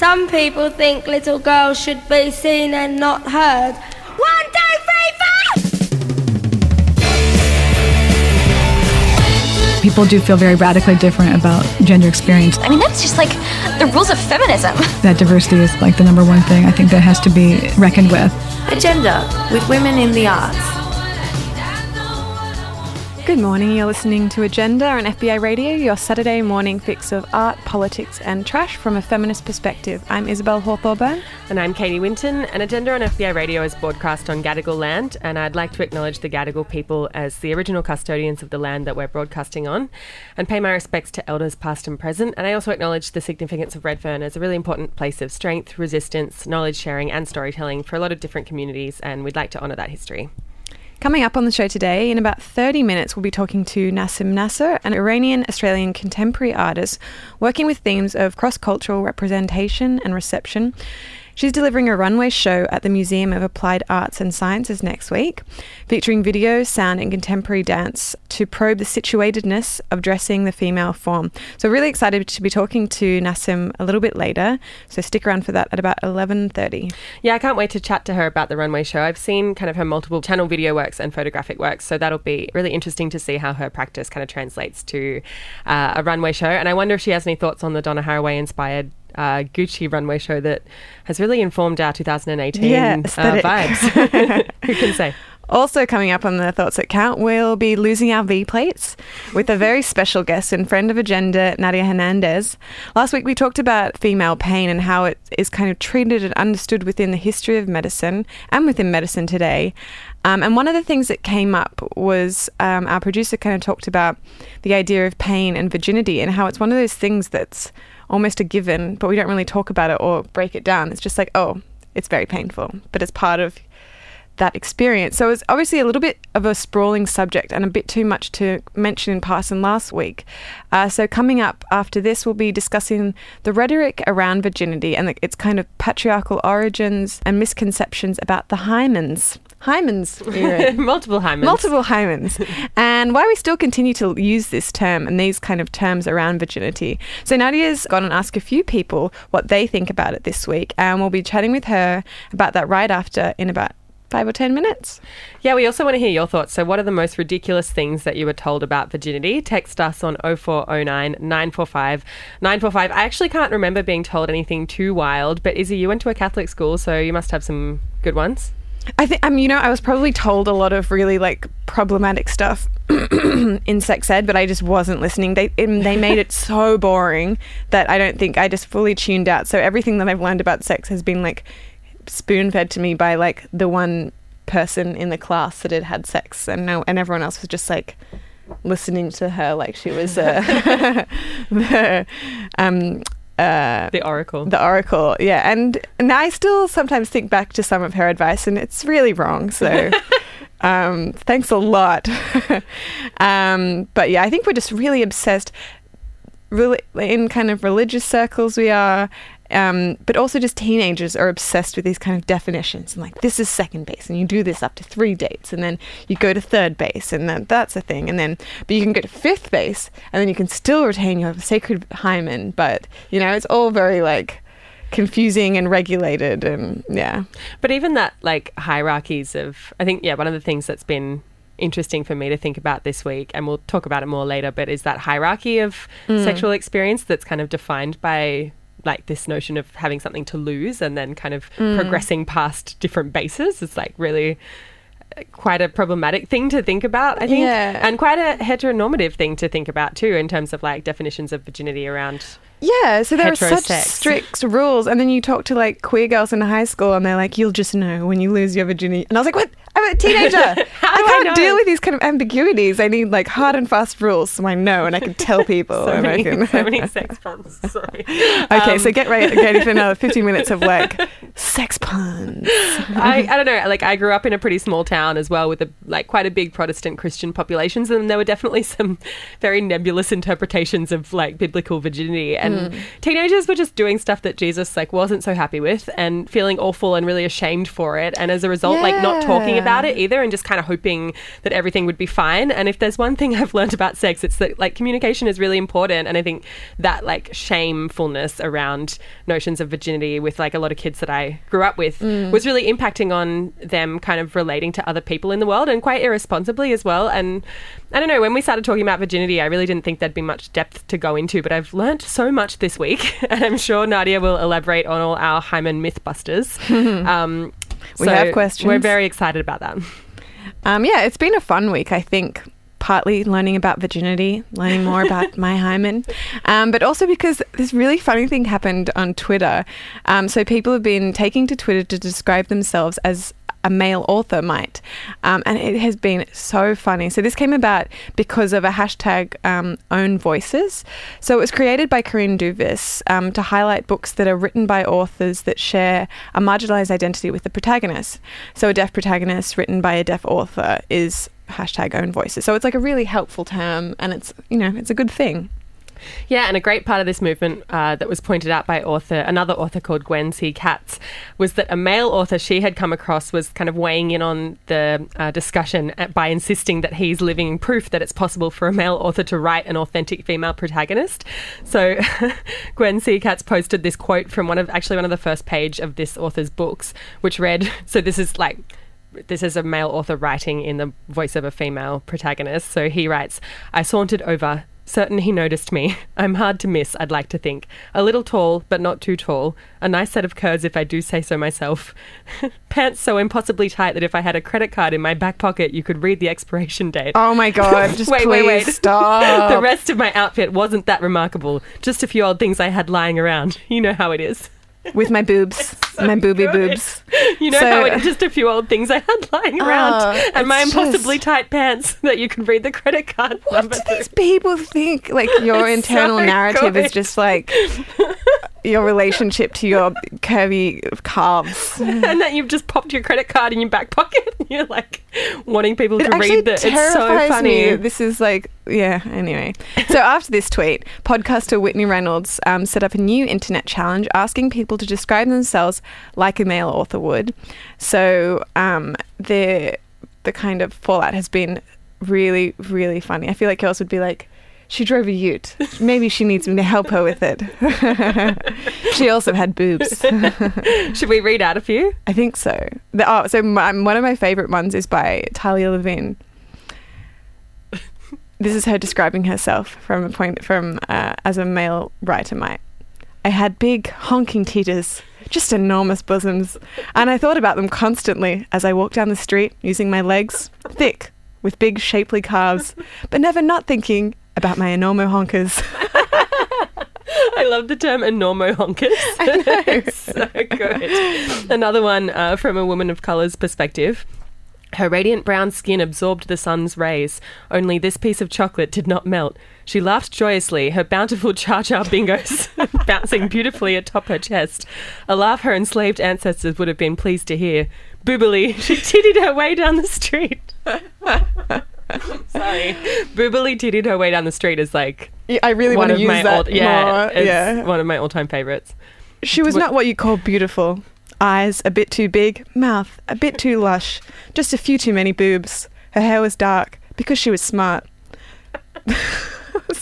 Some people think little girls should be seen and not heard. One, two, three, four! People do feel very radically different about gender experience. I mean, that's just like the rules of feminism. That diversity is like the number one thing I think that has to be reckoned with. Agenda with women in the arts. Good morning, you're listening to Agenda on FBI Radio, your Saturday morning fix of art, politics, and trash from a feminist perspective. I'm Isabel Hawthorburn. And I'm Katie Winton. And Agenda on FBI Radio is broadcast on Gadigal land, and I'd like to acknowledge the Gadigal people as the original custodians of the land that we're broadcasting on, and pay my respects to elders past and present. And I also acknowledge the significance of Redfern as a really important place of strength, resistance, knowledge sharing, and storytelling for a lot of different communities, and we'd like to honour that history. Coming up on the show today, in about 30 minutes, we'll be talking to Nasim Nasr, an Iranian Australian contemporary artist working with themes of cross cultural representation and reception. She's delivering a runway show at the Museum of Applied Arts and Sciences next week, featuring video, sound, and contemporary dance to probe the situatedness of dressing the female form. So, really excited to be talking to Nasim a little bit later. So, stick around for that at about 11:30. Yeah, I can't wait to chat to her about the runway show. I've seen kind of her multiple channel video works and photographic works, so that'll be really interesting to see how her practice kind of translates to uh, a runway show. And I wonder if she has any thoughts on the Donna Haraway inspired uh, Gucci runway show that has really informed our 2018 Yeah, uh, vibes. Who can say? Also, coming up on the Thoughts That Count, we'll be losing our V plates with a very special guest and friend of Agenda, Nadia Hernandez. Last week, we talked about female pain and how it is kind of treated and understood within the history of medicine and within medicine today. Um, and one of the things that came up was um, our producer kind of talked about the idea of pain and virginity and how it's one of those things that's almost a given, but we don't really talk about it or break it down. It's just like, oh, it's very painful, but it's part of that experience. So it's obviously a little bit of a sprawling subject and a bit too much to mention in passing last week. Uh, so coming up after this, we'll be discussing the rhetoric around virginity and its kind of patriarchal origins and misconceptions about the hymens. Hymens. era. Multiple hymens. Multiple hymens. and why we still continue to use this term and these kind of terms around virginity. So Nadia's gone and asked a few people what they think about it this week, and we'll be chatting with her about that right after in about five or ten minutes. Yeah, we also want to hear your thoughts. So, what are the most ridiculous things that you were told about virginity? Text us on 0409 945 945. I actually can't remember being told anything too wild, but Izzy, you went to a Catholic school, so you must have some good ones. I think, um, you know, I was probably told a lot of really like problematic stuff in sex ed, but I just wasn't listening. They um, they made it so boring that I don't think I just fully tuned out. So everything that I've learned about sex has been like spoon fed to me by like the one person in the class that had had sex, and no, and everyone else was just like listening to her like she was uh, the um uh The Oracle. the oracle yeah and and i still sometimes think back to some of her advice and it's really wrong so um thanks a lot um but yeah i think we're just really obsessed really in kind of religious circles we are um, but also just teenagers are obsessed with these kind of definitions. And like this is second base and you do this up to three dates and then you go to third base and then that's a thing and then but you can go to fifth base and then you can still retain your sacred hymen but you know it's all very like confusing and regulated and yeah. But even that, like, hierarchies of, I think, yeah, one of the things that's been interesting for me to think about this week, and we'll talk about it more later, but is that hierarchy of sexual experience that's kind of defined by like this notion of having something to lose and then kind of progressing past different bases is like really uh, quite a problematic thing to think about, I think. Yeah. And quite a heteronormative thing to think about too in terms of like definitions of virginity around Yeah, so there are such strict rules, and then you talk to like queer girls in high school, and they're like, "You'll just know when you lose your virginity." And I was like, "What? I'm a teenager. I I can't know? deal with these kind of ambiguities. I need like hard and fast rules, so I know and I can tell people." so I many, can- so many sex puns. Sorry. okay, Um, so get ready, get ready for another 15 minutes of like Sex puns. I, I don't know. Like I grew up in a pretty small town as well, with a like quite a big Protestant Christian populations, and there were definitely some very nebulous interpretations of like biblical virginity. And teenagers were just doing stuff that Jesus like wasn't so happy with, and feeling awful and really ashamed for it. And as a result, like not talking Yeah. About it either, and just kind of hoping that everything would be fine. And if there's one thing I've learned about sex, it's that like communication is really important. And I think that like shamefulness around notions of virginity with like a lot of kids that I grew up with was really impacting on them kind of relating to other people in the world and quite irresponsibly as well. And I don't know, when we started talking about virginity, I really didn't think there'd be much depth to go into, but I've learnt so much this week. And I'm sure Nadia will elaborate on all our Hyman mythbusters. um, We so have questions. We're very excited about that. Um, yeah, it's been a fun week, I think. Partly learning about virginity, learning more about my hymen, um, but also because this really funny thing happened on Twitter. Um, so people have been taking to Twitter to describe themselves as a male author might, um, and it has been so funny. So this came about because of a hashtag um, own voices. So it was created by Corinne Duyvis um, to highlight books that are written by authors that share a marginalized identity with the protagonist. So a deaf protagonist written by a deaf author is hashtag own voices. So it's like a really helpful term, and it's you know it's a good thing. Yeah, and a great part of this movement uh, that was pointed out by author another author called Gwen C. Katz was that a male author she had come across was kind of weighing in on the uh, discussion by insisting that he's living proof that it's possible for a male author to write an authentic female protagonist. So Gwen C. Katz posted this quote from one of actually one of the first page of this author's books, which read, "So this is like." this is a male author writing in the voice of a female protagonist. So he writes, I sauntered over. Certain he noticed me. I'm hard to miss, I'd like to think. A little tall, but not too tall. A nice set of curves, if I do say so myself. Pants so impossibly tight that if I had a credit card in my back pocket, you could read the expiration date. Oh my god! Just Wait, wait, wait. stop. the rest of my outfit wasn't that remarkable. Just a few old things I had lying around. You know how it is. with my boobs, my booby boobs. You know So- how it just a few old things I had lying around, Oh, and my impossibly just- tight pants that you can read the credit card What number do through. these people think? Like your It's internal so narrative is just like your relationship to your curvy calves. and that you've just popped your credit card in your back pocket. And you're like wanting people to It actually read the. It's so funny. me. This is like, yeah. Anyway, so after this tweet, podcaster Whitney Reynolds um, set up a new internet challenge asking people to describe themselves like a male author would. So um, the the kind of fallout has been really, really funny. I feel like girls would be like. She drove a ute. Maybe she needs me to help her with it. she also had boobs. Should we read out a few? I think so. The, oh, so my, one of my favorite ones is by Talia Levine. This is her describing herself from a point from uh, as a male writer might. I had big honking teeters, just enormous bosoms, and I thought about them constantly as I walked down the street using my legs, thick with big shapely calves, but never not thinking about my enormo honkers. I love the term enormo honkers. it's so good. Another one uh, from a woman of colour's perspective. Her radiant brown skin absorbed the sun's rays. Only this piece of chocolate did not melt. She laughed joyously, her bountiful cha cha bingos bouncing beautifully atop her chest. A laugh her enslaved ancestors would have been pleased to hear. Boobily, she tittied her way down the street. Sorry. Boobily tittied her way down the street is like I really one want to of use my that old, yeah, more. it's yeah. one of my all-time favorites. She was What- not what you call beautiful. Eyes a bit too big, mouth a bit too lush, just a few too many boobs. Her hair was dark because she was smart.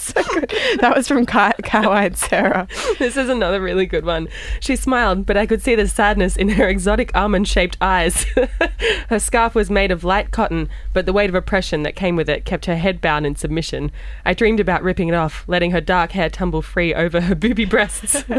so good. That was from Cow- Cow-eyed Sarah. This is another really good one. She smiled, but I could see the sadness in her exotic almond-shaped eyes. her scarf was made of light cotton, but the weight of oppression that came with it kept her head bound in submission. I dreamed about ripping it off, letting her dark hair tumble free over her booby breasts.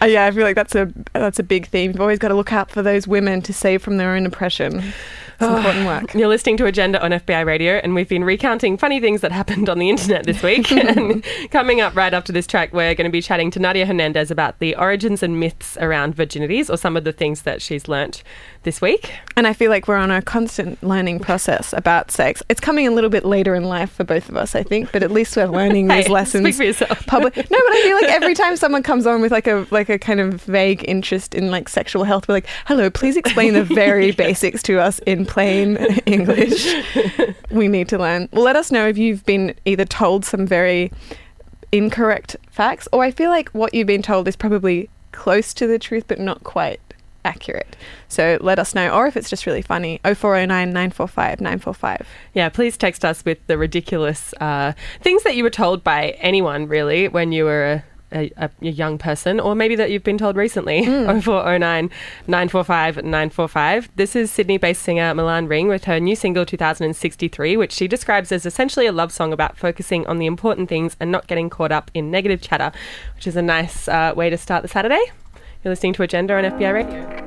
Uh, yeah, I feel like that's a that's a big theme. You've always got to look out for those women to save from their own oppression. It's important work. You're listening to Agenda on FBI Radio, and we've been recounting funny things that happened on the internet this week. and coming up right after this track, we're going to be chatting to Nadia Hernandez about the origins and myths around virginities or some of the things that she's learnt this week. And I feel like we're on a constant learning process about sex. It's coming a little bit later in life for both of us, I think, but at least we're learning these lessons. speak for yourself. Public. No, but I feel like every time someone comes on with like a like a kind of vague interest in like sexual health, we're like, "Hello, please explain the very basics to us in plain English." we need to learn. Well, let us know if you've been either told some very incorrect facts, or I feel like what you've been told is probably close to the truth, but not quite accurate. So let us know, or if it's just really funny, 0409 945 945. Yeah, please text us with the ridiculous uh, things that you were told by anyone, really, when you were a, a, a young person, or maybe that you've been told recently. 0409 945 945. This is Sydney based singer Milan Ring with her new single 2063, which she describes as essentially a love song about focusing on the important things and not getting caught up in negative chatter, which is a nice uh, way to start the Saturday. You're listening to Agenda on FBI Radio.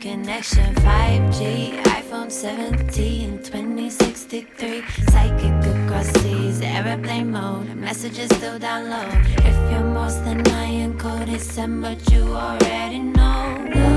Connection 5G iPhone 17 2063 psychic across seas airplane mode. Messages still down low if you're more than I encoded send but you already know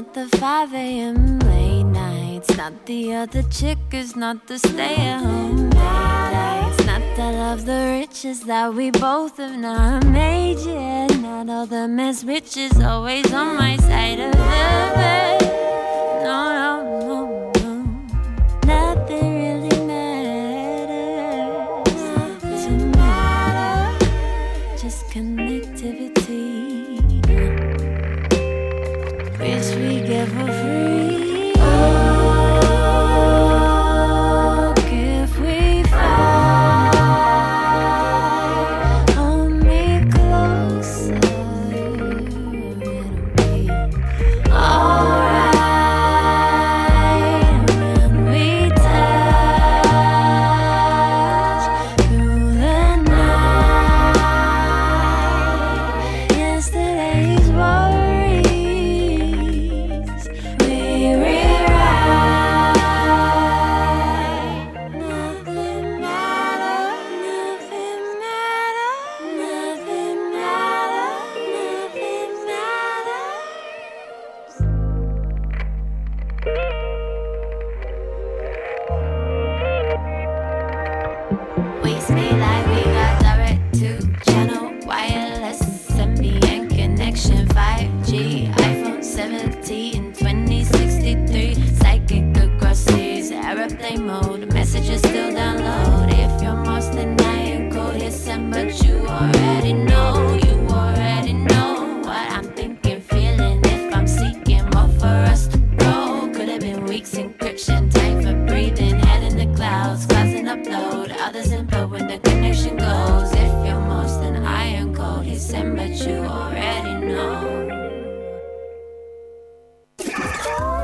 not the 5 a.m. late nights, not the other chick, it's not the stay at home nights, not the love the riches that we both have not made yet, not all the mess which is always on my side of the bed. No,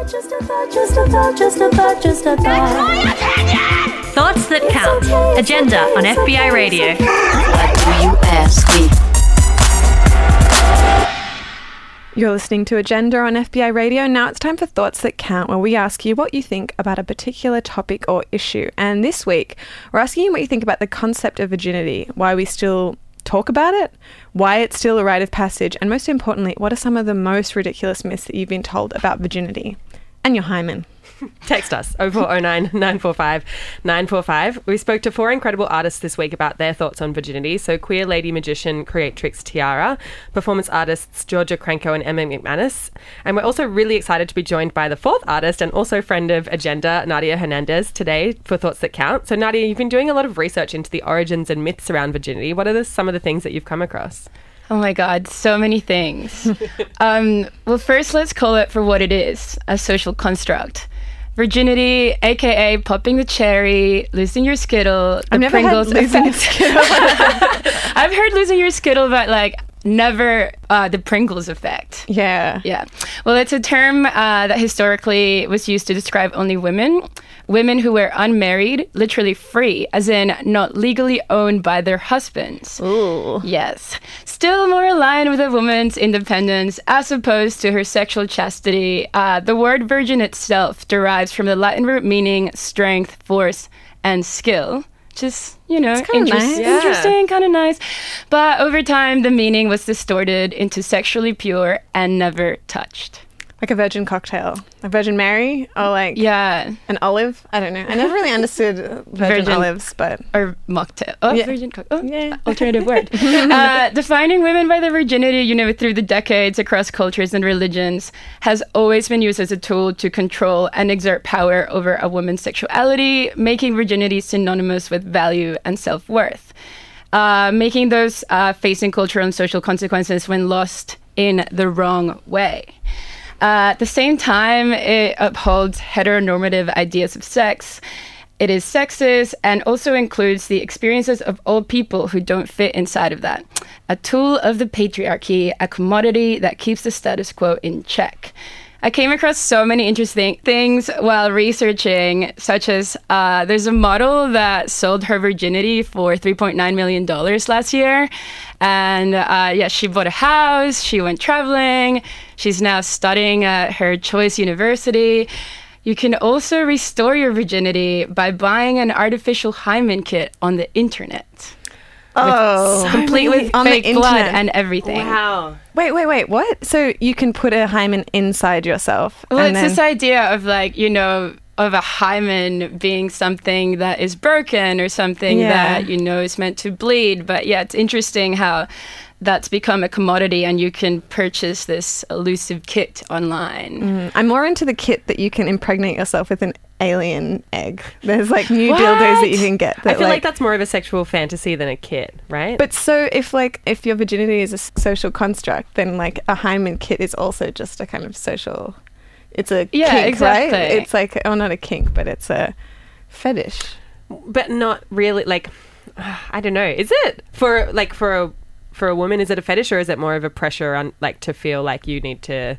just a thought, just a thought, just a thought, just a thought. Thoughts that count. Agenda on FBI Radio. You're listening to Agenda on FBI Radio. Now it's time for Thoughts That Count, where we ask you what you think about a particular topic or issue. And this week, we're asking you what you think about the concept of virginity, why we still talk about it, why it's still a rite of passage, and most importantly, what are some of the most ridiculous myths that you've been told about virginity? And your hymen. Text us 0409 945 945. We spoke to four incredible artists this week about their thoughts on virginity. So, queer lady magician, creatrix Tiara, performance artists Georgia Cranko and Emma McManus. And we're also really excited to be joined by the fourth artist and also friend of Agenda, Nadia Hernandez, today for Thoughts That Count. So, Nadia, you've been doing a lot of research into the origins and myths around virginity. What are the, some of the things that you've come across? Oh my God, so many things. um, well, first, let's call it for what it is a social construct. Virginity, aka popping the cherry, losing your skittle, the I've never had Pringles losing your effect. I've heard losing your skittle, but like never uh, the Pringles effect. Yeah. Yeah. Well, it's a term uh, that historically was used to describe only women, women who were unmarried, literally free, as in not legally owned by their husbands. Ooh. Yes. Still more aligned with a woman's independence as opposed to her sexual chastity. Uh, the word virgin itself derives from the Latin root meaning strength, force, and skill. Just, you know, kinda nice. Yeah. interesting, kind of nice. But over time, the meaning was distorted into sexually pure and never touched. Like a virgin cocktail. Like Virgin Mary or like Yeah. an olive. I don't know. I never really understood virgin, Virgin. olives, but Or mocktail. Oh, Yeah. virgin cock. Oh, Yeah. alternative word. uh, defining women by their virginity, you know, through the decades across cultures and religions, has always been used as a tool to control and exert power over a woman's sexuality, making virginity synonymous with value and self worth. Uh, making those uh, facing cultural and social consequences when lost in the wrong way. Uh, at the same time, it upholds heteronormative ideas of sex. It is sexist and also includes the experiences of all people who don't fit inside of that. A tool of the patriarchy, a commodity that keeps the status quo in check. I came across so many interesting things while researching, such as uh, there's a model that sold her virginity for $3.9 million last year. And uh, yeah, she bought a house, she went traveling, she's now studying at her choice university. You can also restore your virginity by buying an artificial hymen kit on the internet. Oh, complete with on the fake blood internet. and everything. Wow. Wait, wait, wait. What? So you can put a hymen inside yourself? Well, and it's then- this idea of like, you know, of a hymen being something that is broken or something Yeah. that, you know, is meant to bleed. But yeah, it's interesting how that's become a commodity and you can purchase this elusive kit online. Mm, I'm more into the kit that you can impregnate yourself with an alien egg. There's like new What? dildos that you can get. That I feel like, that's more of a sexual fantasy than a kit, right? But so if like if your virginity is a social construct, then like a hymen kit is also just a kind of social. It's a Yeah, kink, exactly. right? It's like oh, not a kink, but it's a fetish. but not really like I don't know. Is it for like for a for a woman is it a fetish or is it more of a pressure on like to feel like you need to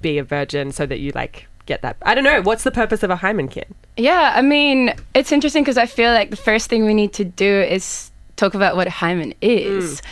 be a virgin so that you like get that I don't know. What's the purpose of a hymen kit? Yeah, I mean, it's interesting because I feel like the first thing we need to do is talk about what a hymen is.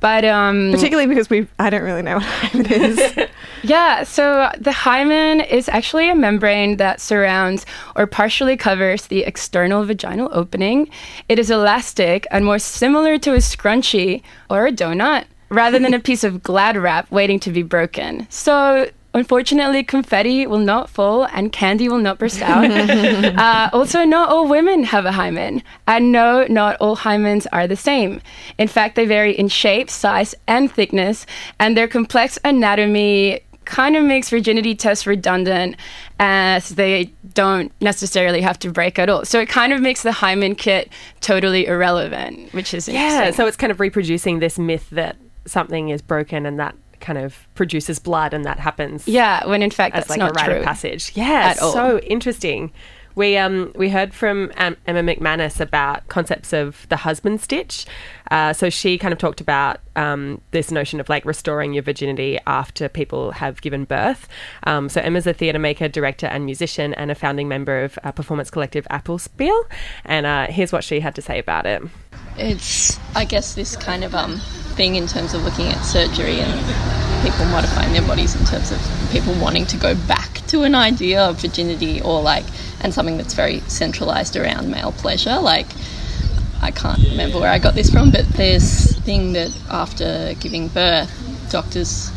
But um Particularly because we I don't really know what hymen is. Yeah, so the hymen is actually a membrane that surrounds or partially covers the external vaginal opening. It is elastic and more similar to a scrunchie or a donut rather than a piece of glad wrap waiting to be broken. So Unfortunately, confetti will not fall and candy will not burst out. uh, also, not all women have a hymen. And no, not all hymens are the same. In fact, they vary in shape, size, and thickness, and their complex anatomy kind of makes virginity tests redundant as they don't necessarily have to break at all. So it kind of makes the hymen kit totally irrelevant, which is interesting. Yeah, so it's kind of reproducing this myth that something is broken and that kind of produces blood and that happens yeah, when in fact that's like not a rite true. of passage. Yeah, at all. so interesting. We um we heard from um, Emma McManus about concepts of the husband stitch. Uh, so she kind of talked about um, this notion of like restoring your virginity after people have given birth. Um, so Emma's a theatre maker, director, and musician, and a founding member of uh, performance collective Applespiel. And uh, here's what she had to say about it. It's I guess this kind of um thing in terms of looking at surgery and people modifying their bodies in terms of people wanting to go back to an idea of virginity or like and something that's very centralized around male pleasure. Like I can't remember where I got this from but there's thing that after giving birth doctors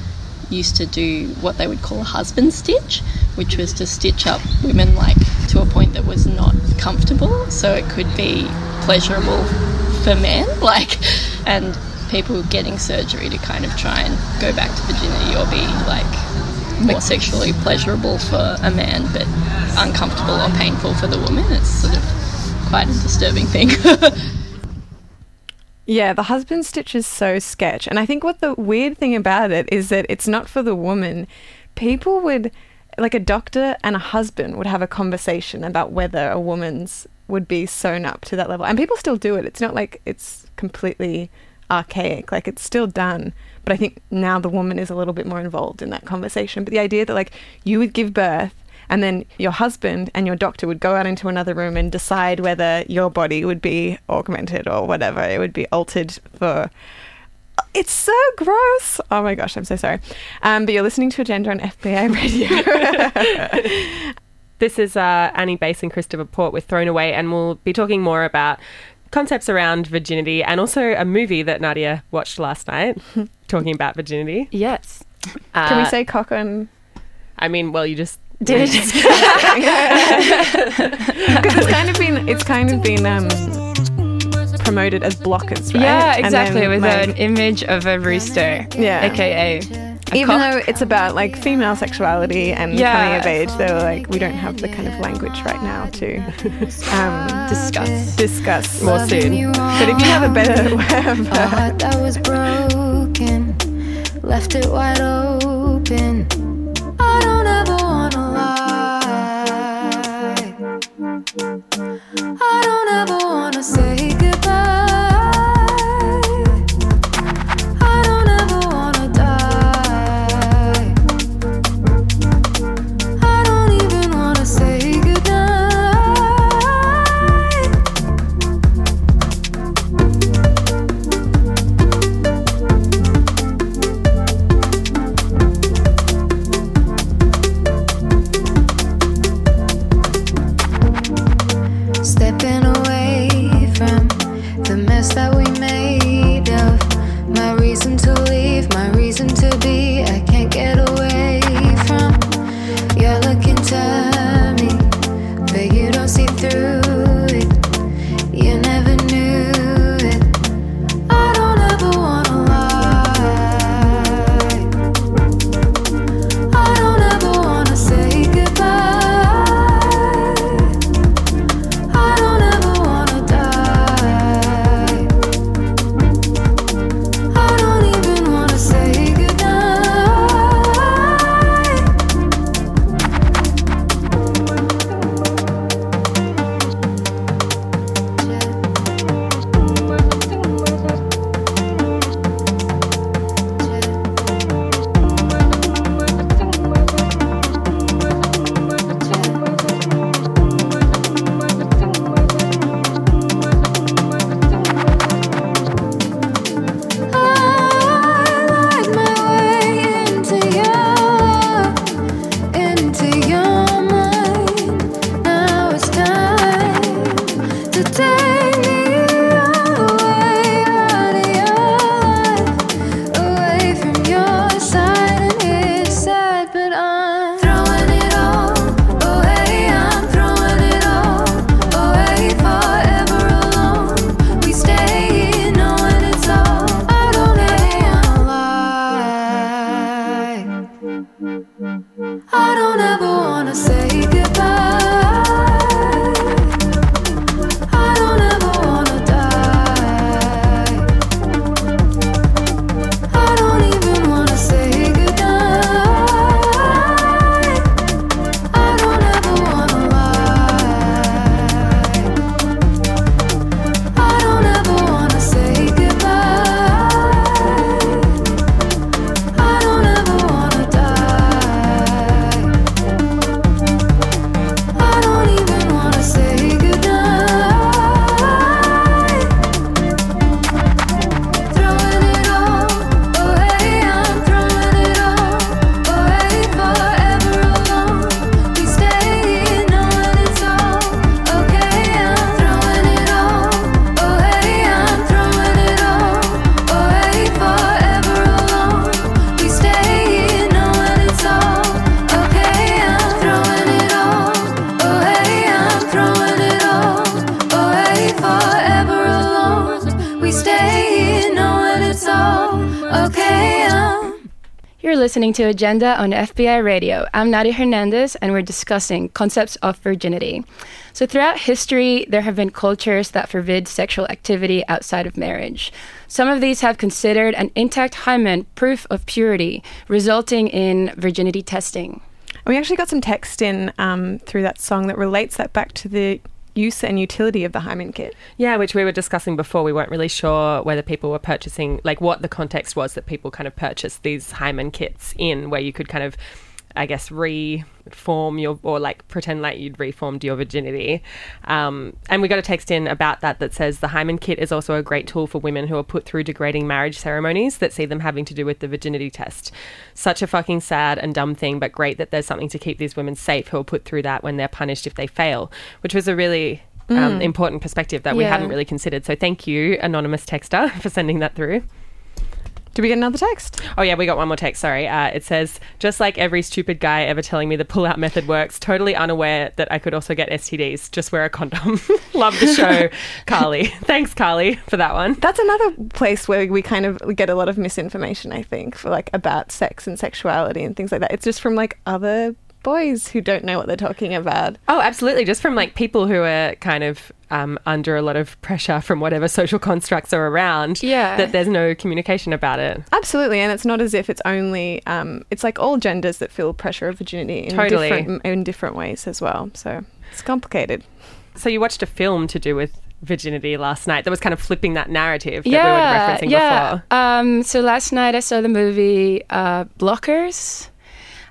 used to do what they would call a husband stitch, which was to stitch up women like to a point that was not comfortable, so it could be pleasurable for men, like, and people getting surgery to kind of try and go back to virginity or be like more sexually pleasurable for a man, but uncomfortable or painful for the woman. It's sort of quite a disturbing thing. Yeah, the husband stitch is so sketch. And I think what the weird thing about it is that it's not for the woman. People would, like a doctor and a husband would have a conversation about whether a woman's would be sewn up to that level. And people still do it. It's not like it's completely archaic, like it's still done. But I think now the woman is a little bit more involved in that conversation. But the idea that like you would give birth and then your husband and your doctor would go out into another room and decide whether your body would be augmented or whatever it would be altered for it's so gross oh my gosh i'm so sorry um, but you're listening to agenda on fbi radio This is uh, Annie Bass and Christopher Port with Thrown Away, and we'll be talking more about concepts around virginity and also a movie that Nadia watched last night talking about virginity. Yes. Uh, can we say cock on I mean, well, you just Did it because it's kind of been it's kind of been um, promoted as blockers right Yeah, exactly. then, With like, an image of a rooster. Yeah. AKA. A even cock. though it's about like female sexuality and Yeah. coming of age, they were like, we don't have the kind of language right now to um, Discuss. discuss more soon. But if you have a better way of A heart that was broken, left it wide open. Listening to Agenda on FBI Radio. I'm Nadia Hernandez, and we're discussing concepts of virginity. So, throughout history, there have been cultures that forbid sexual activity outside of marriage. Some of these have considered an intact hymen proof of purity, resulting in virginity testing. We actually got some text in um, through that song that relates that back to the use and utility of the hymen kit. Yeah, which we were discussing before. We weren't really sure whether people were purchasing, like, what the context was that people kind of purchased these hymen kits in, where you could kind of, I guess, reform your, or like pretend like you'd reformed your virginity. Um, and we got a text in about that that says the hymen kit is also a great tool for women who are put through degrading marriage ceremonies that see them having to do with the virginity test. Such a fucking sad and dumb thing, but great that there's something to keep these women safe who are put through that when they're punished if they fail, which was a really um, Mm. important perspective that we hadn't really considered. So thank you, anonymous texter, for sending that through. Do we get another text? Oh yeah, we got one more text. Sorry, uh, it says just like every stupid guy ever telling me the pull-out method works, totally unaware that I could also get STDs. Just wear a condom. Love the show, Carly. Thanks, Carly, for that one. That's another place where we kind of get a lot of misinformation, I think, for like about sex and sexuality and things like that. It's just from like other boys who don't know what they're talking about. Oh, absolutely. Just from like people who are kind of um, under a lot of pressure from whatever social constructs are around. Yeah. That there's no communication about it. Absolutely, and it's not as if it's only. Um, it's like all genders that feel pressure of virginity in Totally. different in different ways as well. So it's complicated. So you watched a film to do with virginity last night that was kind of flipping that narrative that we were referencing yeah. before. Um, so last night I saw the movie uh, Blockers.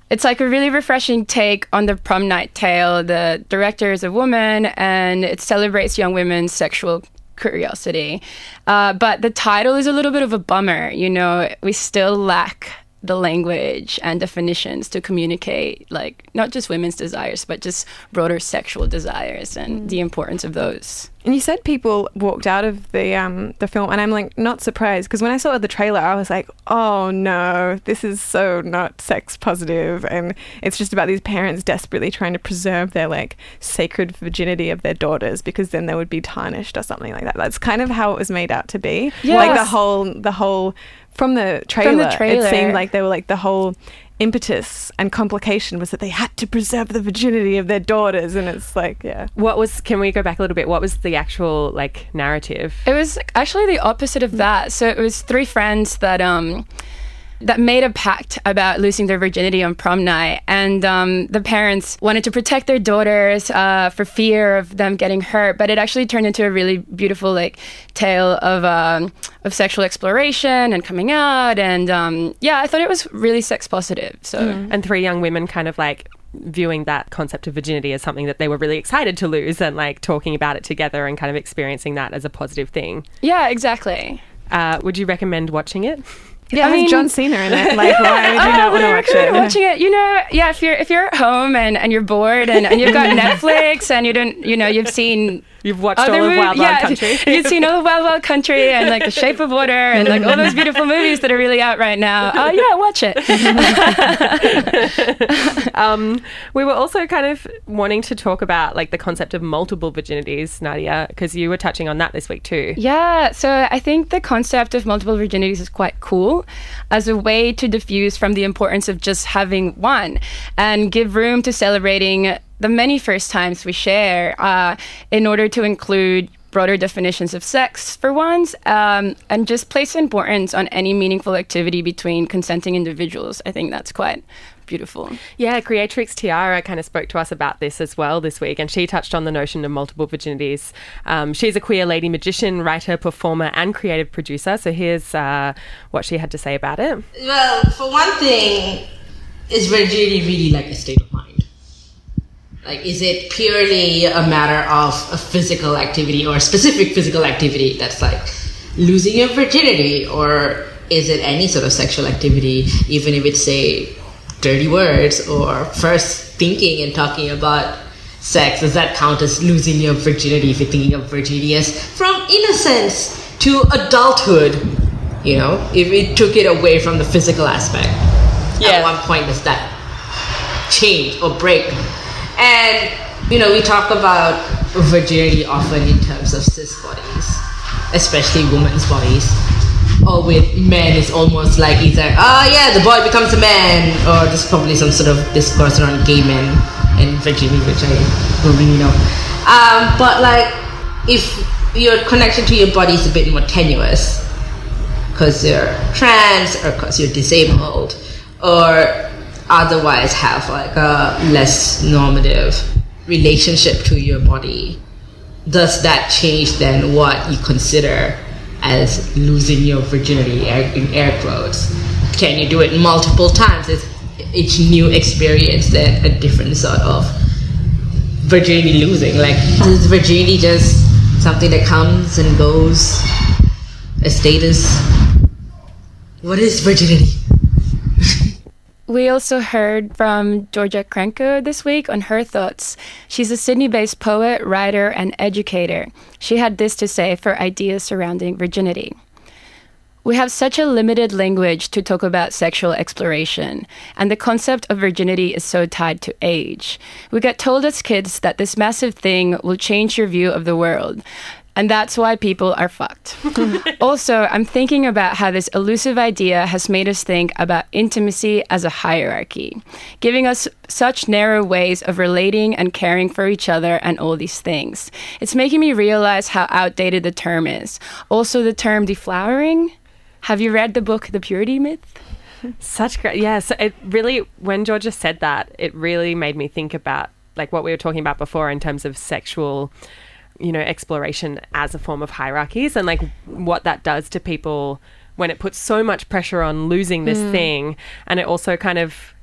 It's like a really refreshing take on the prom night tale. The director is a woman, and it celebrates young women's sexual curiosity. Uh, but the title is a little bit of a bummer. You know, we still lack the language and definitions to communicate, like not just women's desires, but just broader sexual desires and the importance of those. And you said people walked out of the um, the film, and I'm like not surprised because when I saw the trailer, I was like, oh no, this is so not sex positive, and it's just about these parents desperately trying to preserve their like sacred virginity of their daughters because then they would be tarnished or something like that. That's kind of how it was made out to be. Like the whole the whole from the trailer, trailer. it seemed like they were like the whole impetus and complication was that they had to preserve the virginity of their daughters and it's like yeah What was? Can we go back a little bit? What was the actual like narrative? It was actually the opposite of that. So it was three friends that um that made a pact about losing their virginity on prom night, and um, the parents wanted to protect their daughters uh, for fear of them getting hurt. But it actually turned into a really beautiful like tale of um, of sexual exploration and coming out, and um, yeah, I thought it was really sex positive. So And three young women kind of like viewing that concept of virginity as something that they were really excited to lose and like talking about it together and kind of experiencing that as a positive thing. yeah, exactly. Uh, would you recommend watching it? Yeah I mean- John Cena in it like why would you not want to watch it Watching it, you know, yeah. If you're if you're at home and, and you're bored and, and you've got Netflix and you don't, you know, you've seen You've watched other all of movies, Wild Wild yeah, Country. you've seen all of Wild Wild Country and like The Shape of Water and like all those beautiful movies that are really out right now. Oh yeah, watch it. um, we were also kind of wanting to talk about like the concept of multiple virginities, Nadia, because you were touching on that this week too. Yeah, so I think the concept of multiple virginities is quite cool as a way to diffuse from the importance of just having one and give room to celebrating the many first times we share uh, in order to include broader definitions of sex for ones um, and just place importance on any meaningful activity between consenting individuals. I think that's quite beautiful. Yeah, Creatrix Tiara kind of spoke to us about this as well this week, and she touched on the notion of multiple virginities. Um, she's a queer lady magician, writer, performer, and creative producer. So here's uh, what she had to say about it. Well, for one thing, is virginity really like a state of mind? Like, is it purely a matter of a physical activity or a specific physical activity that's like losing your virginity? Or is it any sort of sexual activity, even if it's, say, dirty words or first thinking and talking about sex? Does that count as losing your virginity if you're thinking of virginity as from innocence to adulthood? You know, if it took it away from the physical aspect, yeah. at one point does that change or break? And you know, we talk about virginity often in terms of cis bodies, especially women's bodies. or with men it's almost like either oh yeah the boy becomes a man or there's probably some sort of discourse around gay men and virginity which I don't really know um, but like if your connection to your body is a bit more tenuous because you're trans or because you're disabled or otherwise have like a less normative relationship to your body. Does that change then what you consider as losing your virginity in air quotes? Can you do it multiple times? Is each new experience then a different sort of virginity losing. Like is virginity just something that comes and goes a status? What is virginity We also heard from Georgia Cranko this week on her thoughts. She's a Sydney based poet, writer, and educator. She had this to say for ideas surrounding virginity. We have such a limited language to talk about sexual exploration, and the concept of virginity is so tied to age. We get told as kids that this massive thing will change your view of the world. And that's why people are fucked. also, I'm thinking about how this elusive idea has made us think about intimacy as a hierarchy, giving us such narrow ways of relating and caring for each other and all these things. It's making me realize how outdated the term is. Also, the term deflowering. Have you read the book The Purity Myth? Such great, yeah. So it really, when Georgia said that, it really made me think about like what we were talking about before in terms of sexual, you know, exploration as a form of hierarchies and like what that does to people when it puts so much pressure on losing this Mm. thing, and it also kind of,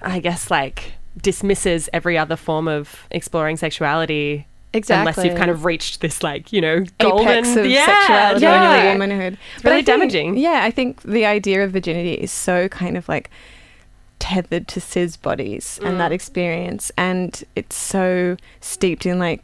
I guess, like dismisses every other form of exploring sexuality. Exactly. Unless you've kind of reached this, like, you know, golden apex of yeah, sexuality yeah. and womanhood. It's really think- damaging. Yeah, I think the idea of virginity is so kind of like tethered to cis bodies and Mm. that experience, and it's so steeped in like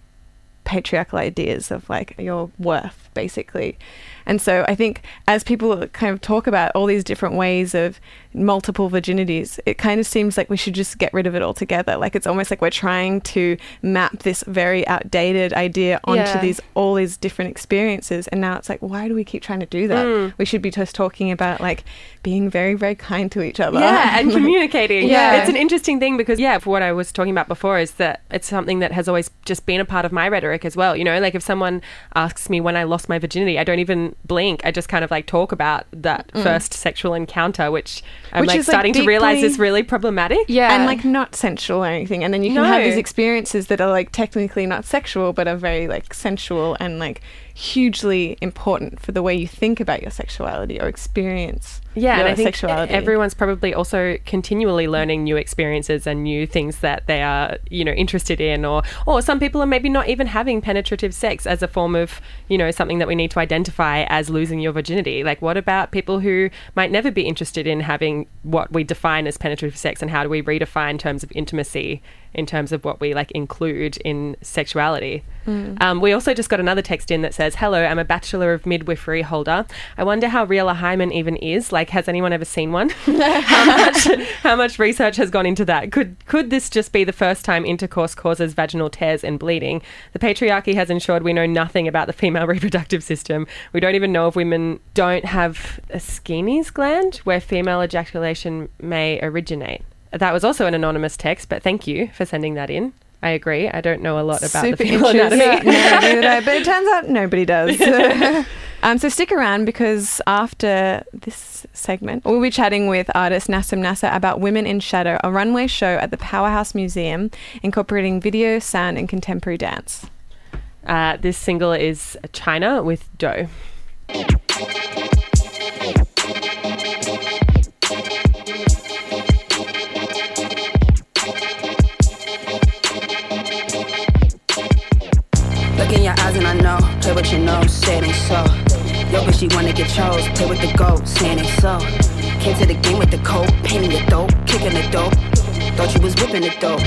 patriarchal ideas of like your worth, basically. And so I think as people kind of talk about all these different ways of multiple virginities, it kind of seems like we should just get rid of it altogether. Like it's almost like we're trying to map this very outdated idea onto Yeah. these all these different experiences. And now it's like, why do we keep trying to do that? Mm. We should be just talking about like being very, very kind to each other. Yeah, and communicating. Yeah. It's an interesting thing because, yeah, for what I was talking about before is that it's something that has always just been a part of my rhetoric as well. You know, like if someone asks me when I lost my virginity, I don't even blink. I just kind of like talk about that Mm. first sexual encounter, which I'm Which like is, like, starting to realize is really problematic. Yeah. And like not sensual or anything and then you can have these experiences that are like technically not sexual but are very like sensual and like hugely important for the way you think about your sexuality or experience Yeah, your and I think sexuality everyone's probably also continually learning new experiences and new things that they are, you know, interested in, or or some people are maybe not even having penetrative sex as a form of, you know, something that we need to identify as losing your virginity. Like, what about people who might never be interested in having what we define as penetrative sex, and how do we redefine terms of intimacy in terms of what we like include in sexuality? Mm. Um, we also just got another text in that says, "Hello, I'm a Bachelor of Midwifery holder. I wonder how real a hymen even is. Like, has anyone ever seen one? how much how much research has gone into that? Could could this just be the first time intercourse causes vaginal tears and bleeding? The patriarchy has ensured we know nothing about the female reproductive system. We don't even know if women don't have a Skene's gland where female ejaculation may originate." That was also an anonymous text, but thank you for sending that in. I agree. I don't know a lot about super the female anatomy. No, I, but it turns out nobody does um, so stick around because after this segment we'll be chatting with artist Nasim Nasr about Women in Shadow a runway show at the Powerhouse Museum incorporating video sound and contemporary dance Uh, this single is China with Doe. Your eyes and I know, play with your nose, say it ain't so. Yo, but she wanna get chose, play with the goat, saying ain't so. Came to the game with the coat, painting the dope, kicking the dope. Thought you was whipping the dope.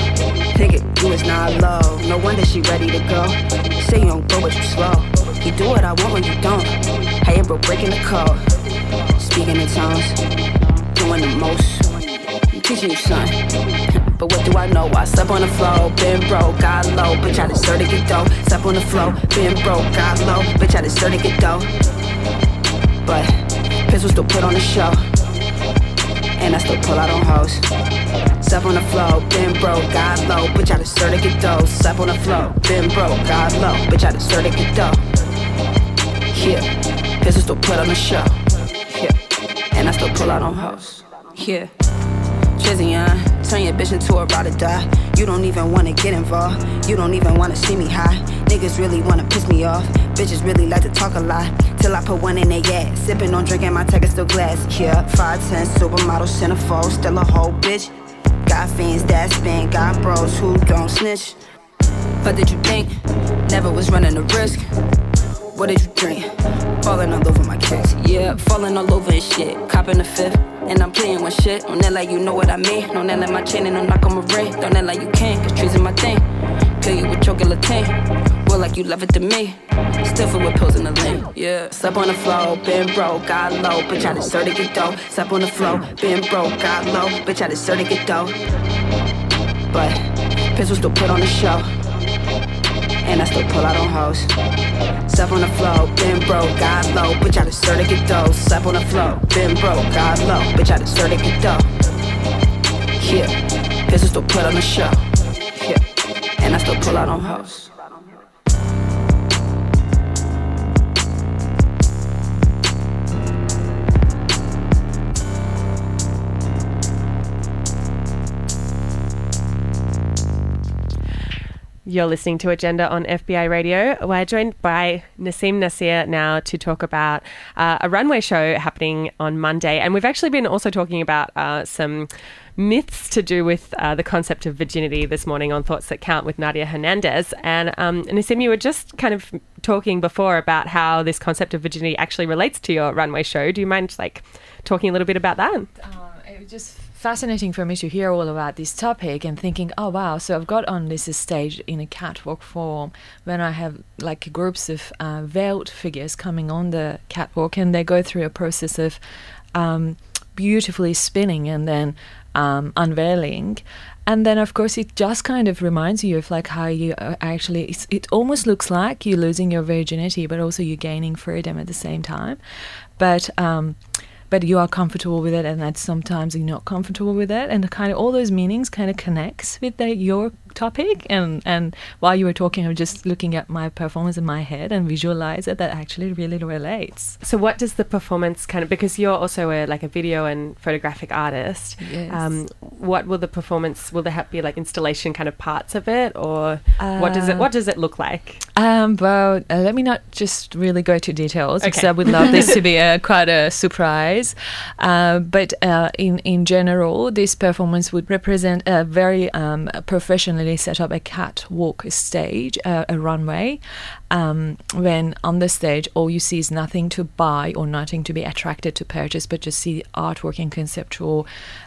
Think it, you was not low, no wonder she ready to go. Say you don't go, but you slow. You do what I want when you don't. Hey, bro, breaking the code. Speaking in tongues, doing the most. I'm teaching you, son. But what do I know? I slept on the floor, been broke, got low, bitch. I deserve to get dough. Slept on the floor, been broke, got low, bitch. I deserve to get dough. But Pistol still put on the show. And I still pull out on hoes. Step on the floor, been broke, got low. Bitch, I started to get dough. Step on the floor, been broke, got low. Bitch, I started to get dough. Yeah, pistol still put on the show. Yeah, and I still pull out on hoes. Yeah. Trizion, turn your bitch into a ride or die. You don't even wanna get involved. You don't even wanna see me high. Niggas really wanna piss me off. Bitches really like to talk a lot. Till I put one in their ass. Sipping on drinking, my tech is still glass. Yeah, 5'10, supermodel, centerfold, still a whole bitch. Got fiends that spin, got bros who don't snitch. What did you think? Never was running a risk. What did you drink? Falling all over my kicks. Yeah, falling all over and shit. Copping the fifth. And I'm playing with shit. Don't act like you know what I mean. Don't act like my chain and knock on my ring. Don't act like you can, cause trees in my thing. Kill you with chocolate tank. Well, like you love it to me. Still full with pills in the lane. Yeah. Step on the floor, been broke, got low. Bitch, I just to get dough. Step on the floor, been broke, got low. Bitch, I just to get dough. But pistols still put on the show. And I still pull out on hoes. Step on the floor, been broke, got low. Bitch, I just to get dough. Step on the floor, been broke, got low. Bitch, I just to get dough. Yeah, pistols still put on the show. Yeah, and I still pull out on hoes. You're listening to Agenda on FBI Radio. We're joined by Nasim Nasr now to talk about uh, a runway show happening on Monday. And we've actually been also talking about uh, some myths to do with uh, the concept of virginity this morning on Thoughts That Count with Nadia Hernandez. And um, Nasim, you were just kind of talking before about how this concept of virginity actually relates to your runway show. Do you mind like talking a little bit about that? Um, it just fascinating for me to hear all about this topic and thinking, oh wow, so I've got on this stage in a catwalk form when I have like groups of uh, veiled figures coming on the catwalk and they go through a process of um, beautifully spinning and then um, unveiling. And then, of course, it just kind of reminds you of like how you uh, actually, it almost looks like you're losing your virginity, but also you're gaining freedom at the same time. But, um, but you are comfortable with it and that sometimes you're not comfortable with it. And kind of all those meanings kind of connects with the, your topic and and while you were talking i'm just looking at my performance in my head and visualize it that actually really relates so what does the performance kind of because you're also a like a video and photographic artist yes. um, what will the performance will there be like installation kind of parts of it or uh, what does it what does it look like um well uh, let me not just really go to details okay. because i would love this to be a quite a surprise uh, but uh, in in general this performance would represent a very um, professional set up a catwalk stage, uh, a runway, um, when on the stage all you see is nothing to buy or nothing to be attracted to purchase, but just see artwork and conceptual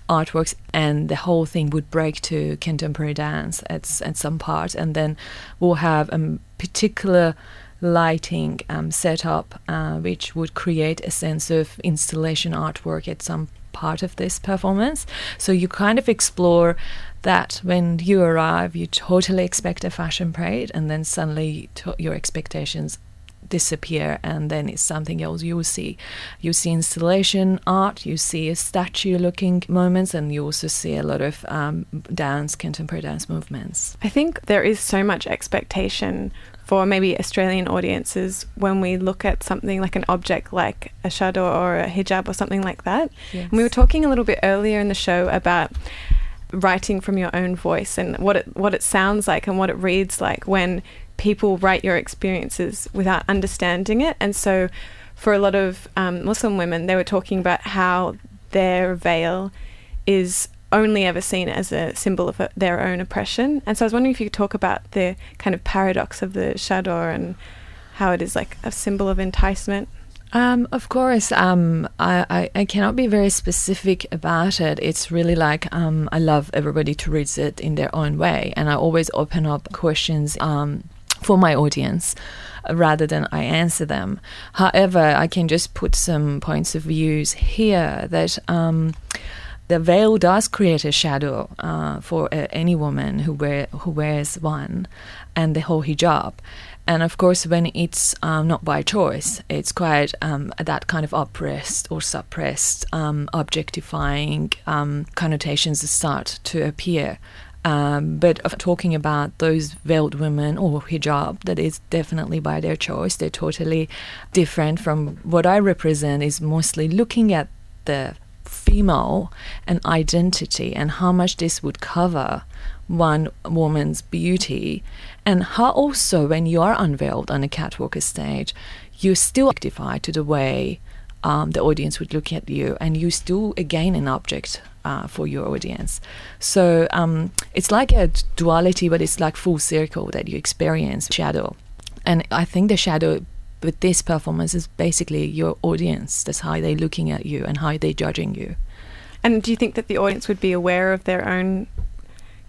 artworks, and the whole thing would break to contemporary dance at, at some part, and then we'll have a particular lighting um, setup uh, which would create a sense of installation artwork at some part of this performance. So you kind of explore that when you arrive, you totally expect a fashion parade, and then suddenly to- your expectations disappear and then it's something else you see you see installation art you see a statue looking moments and you also see a lot of um, dance contemporary dance movements i think there is so much expectation for maybe Australian audiences when we look at something like an object like a chador or a hijab or something like that. Yes. And we were talking a little bit earlier in the show about writing from your own voice and what it what it sounds like and what it reads like when people write your experiences without understanding it. And so, for a lot of um, Muslim women, they were talking about how their veil is only ever seen as a symbol of a, their own oppression. And so, I was wondering if you could talk about the kind of paradox of the chador and how it is like a symbol of enticement. Um, of course, um, I, I, I, cannot be very specific about it. It's really like um, I love everybody to read it in their own way, and I always open up questions um, for my audience rather than I answer them. However, I can just put some points of views here that um, the veil does create a shadow uh, for uh, any woman who wear who wears one, and the whole hijab. And of course, when it's um, not by choice, it's quite um, that kind of oppressed or suppressed, um, objectifying um, connotations start to appear. Um, but of talking about those veiled women or hijab, that is definitely by their choice. They're totally different from what I represent. Is mostly looking at the female and identity and how much this would cover one woman's beauty. And how also when you are unveiled on a catwalk stage you still identify to the way um, the audience would look at you and you still again an object uh, for your audience. So um, it's like a duality but it's like full circle that you experience shadow. And i think the shadow with this performance is basically your audience that's how they're looking at you and how they're judging you. And do you think that the audience would be aware of their own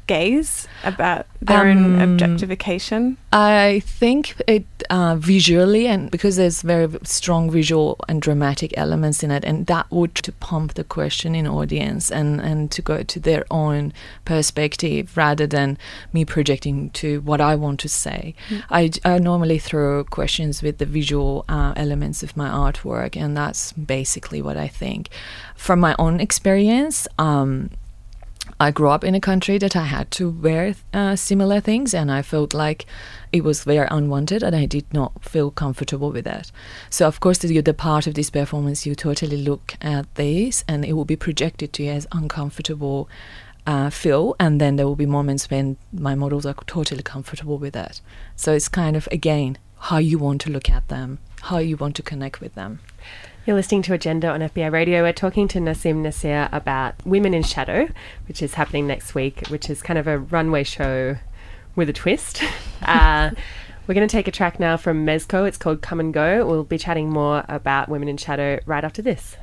gaze about their Um, own objectification? I think it uh, visually, and because there's very strong visual and dramatic elements in it, and that would to pump the question in audience and and to go to their own perspective rather than me projecting to what I want to say. Mm. I, I normally throw questions with the visual uh, elements of my artwork, and that's basically what I think. From my own experience, um, I grew up in a country that I had to wear uh, similar things, and I felt like it was very unwanted, and I did not feel comfortable with that. So, of course, the, the part of this performance, you totally look at this, and it will be projected to you as uncomfortable uh, feel, and then there will be moments when my models are totally comfortable with that. So, it's kind of again how you want to look at them, how you want to connect with them. You're listening to Agenda on FBI Radio. We're talking to Nasim Nasr about Women in Shadow, which is happening next week, which is kind of a runway show with a twist. uh, we're going to take a track now from Mezco. It's called Come and Go. We'll be chatting more about Women in Shadow right after this.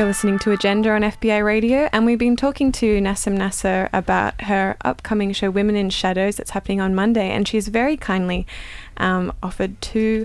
You're listening to Agenda on FBI Radio, and we've been talking to Nasim Nasr about her upcoming show, Women in Shadows, that's happening on Monday. And she's very kindly um, offered two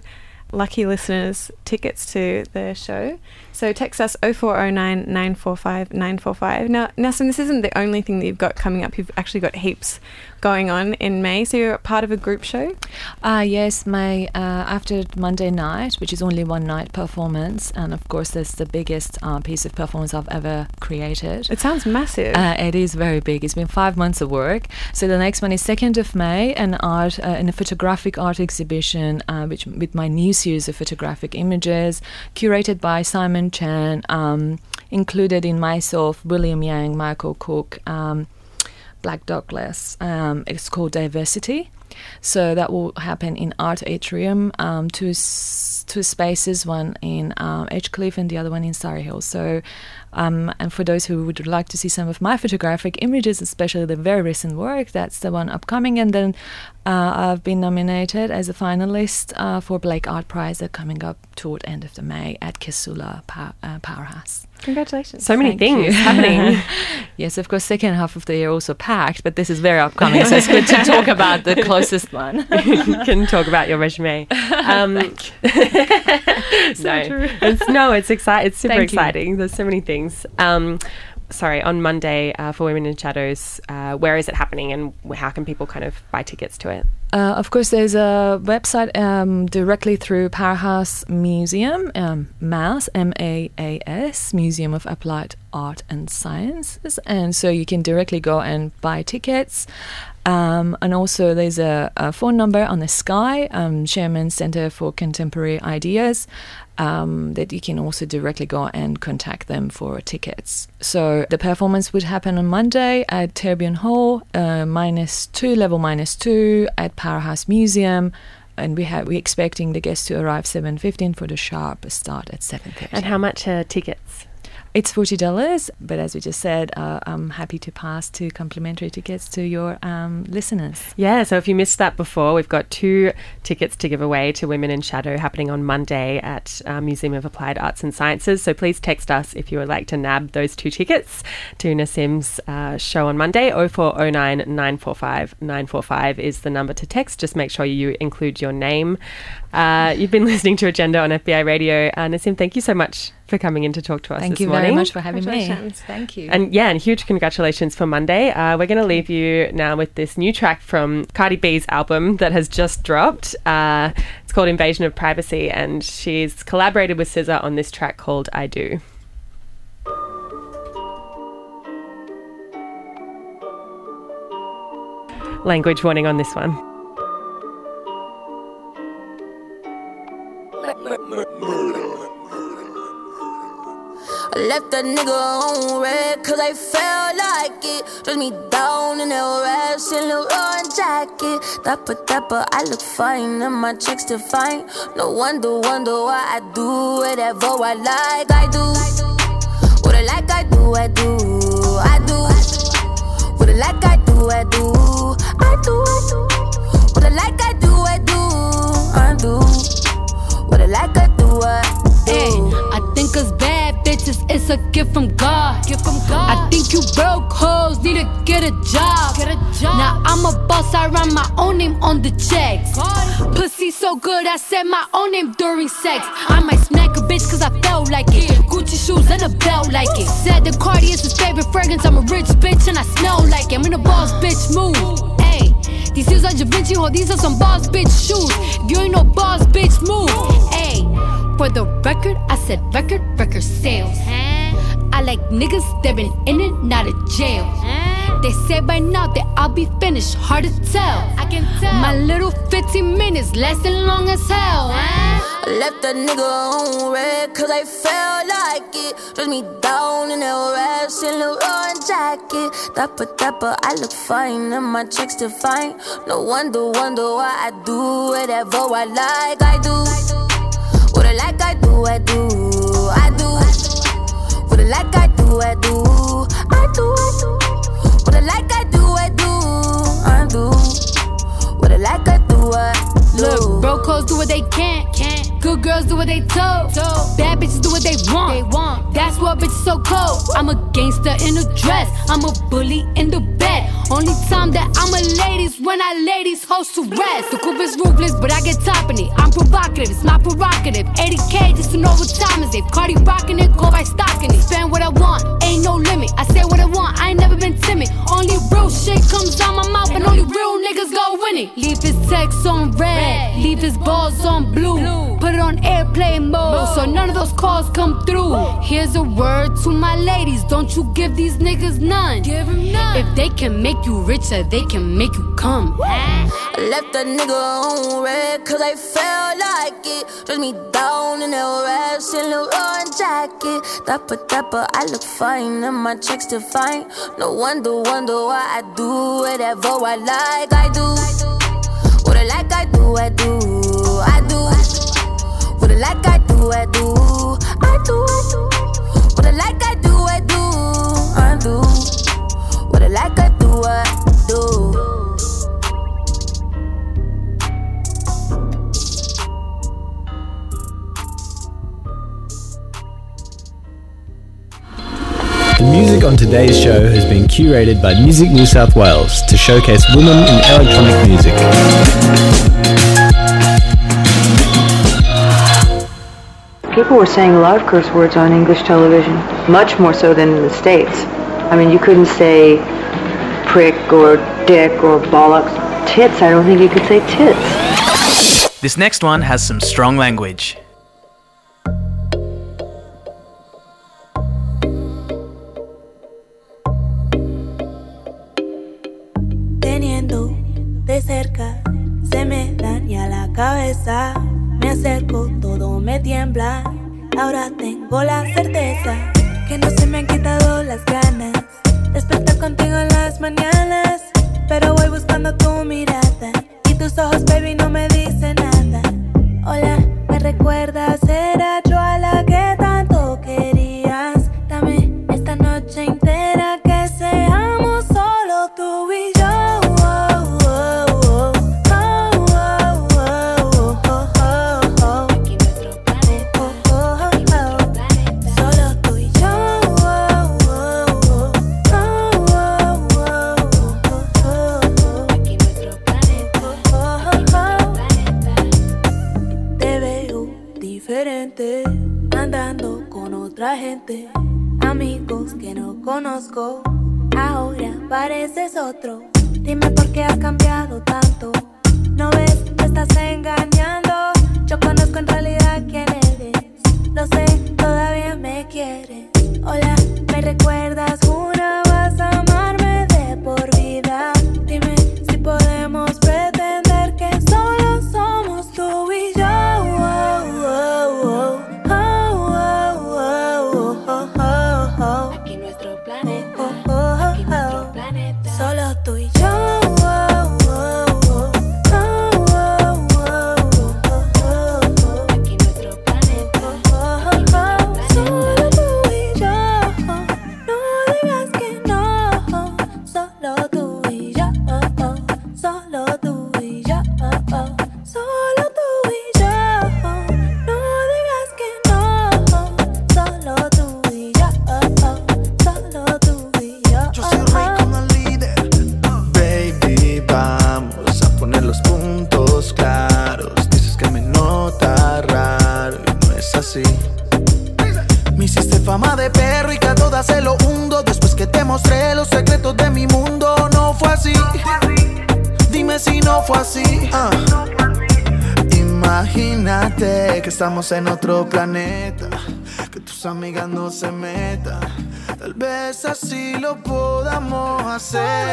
lucky listeners tickets to the show. So text us 0409 945 945. Now, Nasim, this isn't the only thing that you've got coming up. You've actually got heaps going on in May. So you're part of a group show? Uh, yes, my uh, after Monday night, which is only one night performance, and of course, that's the biggest uh, piece of performance I've ever created. It sounds massive. Uh, it is very big. It's been five months of work. So the next one is 2nd of May, an art, uh, in a photographic art exhibition, uh, which with my new series of photographic images, curated by Simon Chen, um, included in myself, William Yang, Michael Cook. Um, Blak Douglas. Um, it's called Diversity. So that will happen in Art Atrium, um, two two spaces, one in um, Edgecliff and the other one in Surry Hill. So, um, and for those who would like to see some of my photographic images, especially the very recent work, that's the one upcoming. And then uh, I've been nominated as a finalist uh, for Blake Art Prize that coming up toward end of the May at Kisula Pow- uh, Powerhouse. Congratulations. So many Thank things you. happening. yes, of course, second half of the year also packed, but this is very upcoming, so it's good to talk about the closest one. you can talk about your resume. Um, no, true. It's, no, it's exciting. It's super Thank you. exciting. There's so many things. Um, sorry, on Monday uh, for Women in Shadows, uh, where is it happening, and how can people kind of buy tickets to it? Uh, of course, there's a website um, directly through Powerhouse Museum, um, MAS, M A A S, Museum of Applied Art and Sciences. And so you can directly go and buy tickets. Um, and also, there's a, a phone number on the Sky, um, Center for Contemporary Ideas, um, that you can also directly go and contact them for tickets. So the performance would happen on Monday at Turbine Hall, uh, minus two, level minus two, at Powerhouse Museum. And we have we're expecting the guests to arrive 7.15 for the sharp start at 7.30. And how much are tickets? It's forty dollars, but as we just said, uh, I'm happy to pass two complimentary tickets to your um, listeners. Yeah, so if you missed that before, we've got two tickets to give away to Women in Shadow happening on Monday at uh, Museum of Applied Arts and Sciences. So please text us if you would like to nab those two tickets to Nasim's uh, show on Monday. 0409 945 945 is the number to text. Just make sure you include your name. Uh, you've been listening to Agenda on FBI Radio. Uh, Nassim, thank you so much for coming in to talk to us Thank this you morning. very much for having me. Thank you. And yeah, and huge congratulations for Monday. Uh, we're going to leave you now with this new track from Cardi B's album that has just dropped. Uh, it's called Invasion of Privacy, and she's collaborated with SZA on this track called I Do. Language warning on this one. I left that nigga on red cause I felt like it. Dress me down in that red Saint Laurent jacket. Dapper, dapper, I look fine and my checks define. No wonder, wonder why I do whatever I like. I do. What I like, I do, I do. I do. What I like, I do, I do. I do. What I like, I do, I do. I do. What I like, I do, I do. Hey, I think us bad bitches, it's a gift from God. Gift from God. I think you broke hoes need to get a job. Get a job. Now I'm a boss, I write my own name on the checks. Pussy so good, I said my own name during sex. I might smack a bitch cause I felt like it. Gucci shoes and a belt like it. Said the Cardi is his favorite fragrance. I'm a rich bitch and I smell like it. I'm in a boss bitch move. Hey, these shoes are Da Vinci, ho, these are some boss bitch shoes. If you ain't no boss bitch move. Hey, for the record, I said record, record sales. I like niggas that been in and out of jail. They say by now that I'll be finished, hard to tell. I can tell. My little 15 minutes lasting long as hell. I left that nigga on red cause I felt like it. Dress me down in that red Saint Laurent jacket. Dapper, dapper, I look fine and my checks define. No wonder, wonder why I do whatever I like. I do. What I like, I do, I do. I do. What I like, I do, I do. I do. I do What I like, I do, I do. I do. What I like, I do, I do. Look, bro, codes do what they can. Can. Good girls do what they told. Bad bitches do what they want. They want. That's what bitches so cold. I'm a gangster in a dress. I'm a bully in the bed. Only time that I'm a ladies when I ladies host to rest. The coupe is ruthless, but I get top in it. I'm provocative, it's my prerogative. 80k just to know what time is it. Cardi rocking it, go by stocking it. Spend what I want, ain't no limit. I say what I want, I ain't never been timid. Only real shit comes out my mouth, and only real niggas go win it. Leave his text on red, leave his balls on blue. Put it on airplane mode, so none of those calls come through. Here's a word to my ladies, don't you give these niggas none. Give them none. If they can make you richer, they can make you come. I left a nigga on red cause I felt like it. Dress me down in that red Saint Laurent jacket. Dapper, dapper, I look fine and my checks define. No wonder, wonder why I do whatever I like. I do what I like, I do, I do, I do. What I like, I do, I do, I do. What I like, I do, I do, I do. What I like, I do, I do. The music on today's show has been curated by Music New South Wales to showcase women in electronic music. People were saying a lot of curse words on English television, much more so than in the States. I mean, you couldn't say prick or dick or bollocks. Tits, I don't think you could say tits. This next one has some strong language. Teniendo de cerca, se me daña la cabeza. Me acerco, todo me tiembla. Ahora tengo la certeza que no se me han quitado las ganas. Despertar contigo en las mañanas, pero voy buscando tu mirada. Y tus ojos, baby, no me dicen nada. Hola, ¿me recuerdas? Era yo a la que tanto Ahora pareces otro. Dime por qué has cambiado tanto. No ves, me estás engañando. En otro planeta, que tus amigas no se metan. Tal vez así lo podamos hacer.